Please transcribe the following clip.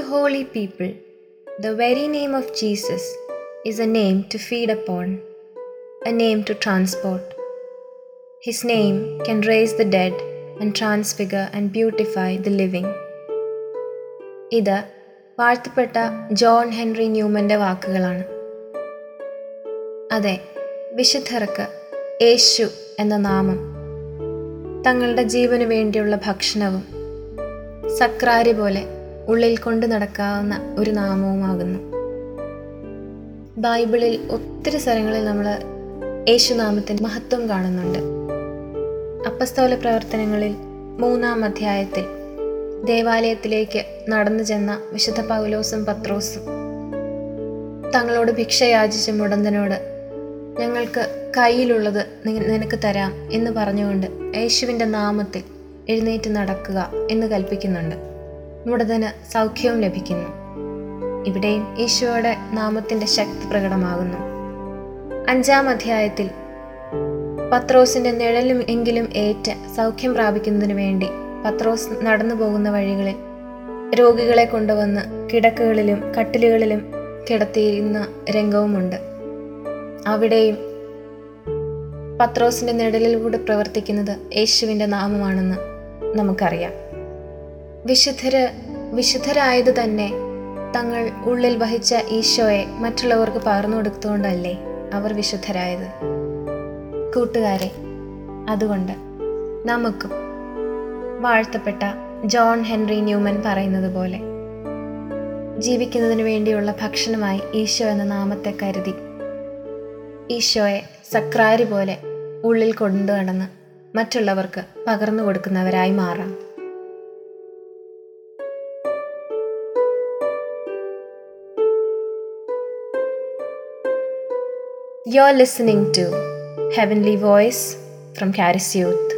holy people, the very name of Jesus is a name to feed upon, a name to transport. His name can raise the dead and transfigure and beautify the living. ഇത് വാഴ്ത്തപ്പെട്ട John Henry ന്യൂമന്റെ വാക്കുകളാണ് അതെ വിശുദ്ധർക്ക് യേശു എന്ന നാമം തങ്ങളുടെ ജീവന് വേണ്ടിയുള്ള ഭക്ഷണവും സക്രാരി പോലെ ഉള്ളിൽ കൊണ്ട് നടക്കാവുന്ന ഒരു നാമവുമാകുന്നു. ബൈബിളിൽ ഒത്തിരി സ്ഥലങ്ങളിൽ നമ്മൾ യേശുനാമത്തിന്റെ മഹത്വം കാണുന്നുണ്ട്. അപ്പസ്തോല പ്രവർത്തനങ്ങളിൽ മൂന്നാം അധ്യായത്തിൽ ദേവാലയത്തിലേക്ക് നടന്നു ചെന്ന വിശുദ്ധ പൗലോസും പത്രോസും തങ്ങളോട് ഭിക്ഷ യാചിച്ച മുടന്തനോട് ഞങ്ങൾക്ക് കയ്യിലുള്ളത് നിനക്ക് തരാം എന്ന് പറഞ്ഞുകൊണ്ട് യേശുവിന്റെ നാമത്തിൽ എഴുന്നേറ്റ് നടക്കുക എന്ന് കൽപ്പിക്കുന്നുണ്ട്. മുടന്തന് സൗഖ്യവും ലഭിക്കുന്നു. ഇവിടെയും ഈശോയുടെ നാമത്തിന്റെ ശക്തി പ്രകടമാകുന്നു. അഞ്ചാം അധ്യായത്തിൽ പത്രോസിന്റെ നിഴലും എങ്കിലും ഏറ്റ് സൗഖ്യം പ്രാപിക്കുന്നതിന് വേണ്ടി പത്രോസ് നടന്നു പോകുന്ന വഴികളിൽ രോഗികളെ കൊണ്ടുവന്ന് കിടക്കുകളിലും കട്ടിലുകളിലും കിടത്തിയിരുന്ന രംഗവുമുണ്ട്. അവിടെയും പത്രോസിന്റെ നിഴലിലൂടെ പ്രവർത്തിക്കുന്നത് യേശുവിന്റെ നാമമാണെന്ന് നമുക്കറിയാം. വിശുദ്ധര് വിശുദ്ധരായത് തന്നെ തങ്ങൾ ഉള്ളിൽ വഹിച്ച ഈശോയെ മറ്റുള്ളവർക്ക് പകർന്നു കൊടുത്തുകൊണ്ടല്ലേ അവർ വിശുദ്ധരായത്? കൂട്ടുകാരെ അതുകൊണ്ട് നമുക്കും വാഴ്ത്തപ്പെട്ട ജോൺ ഹെൻറി ന്യൂമൻ പറയുന്നത് പോലെ ജീവിക്കുന്നതിന് വേണ്ടിയുള്ള ഭക്ഷണമായി ഈശോ എന്ന നാമത്തെ കരുതി ഈശോയെ സക്രാരി പോലെ ഉള്ളിൽ കൊണ്ടു നടന്ന് മറ്റുള്ളവർക്ക് പകർന്നു കൊടുക്കുന്നവരായി മാറാം. You're listening to Heavenly Voice from Caris Youth.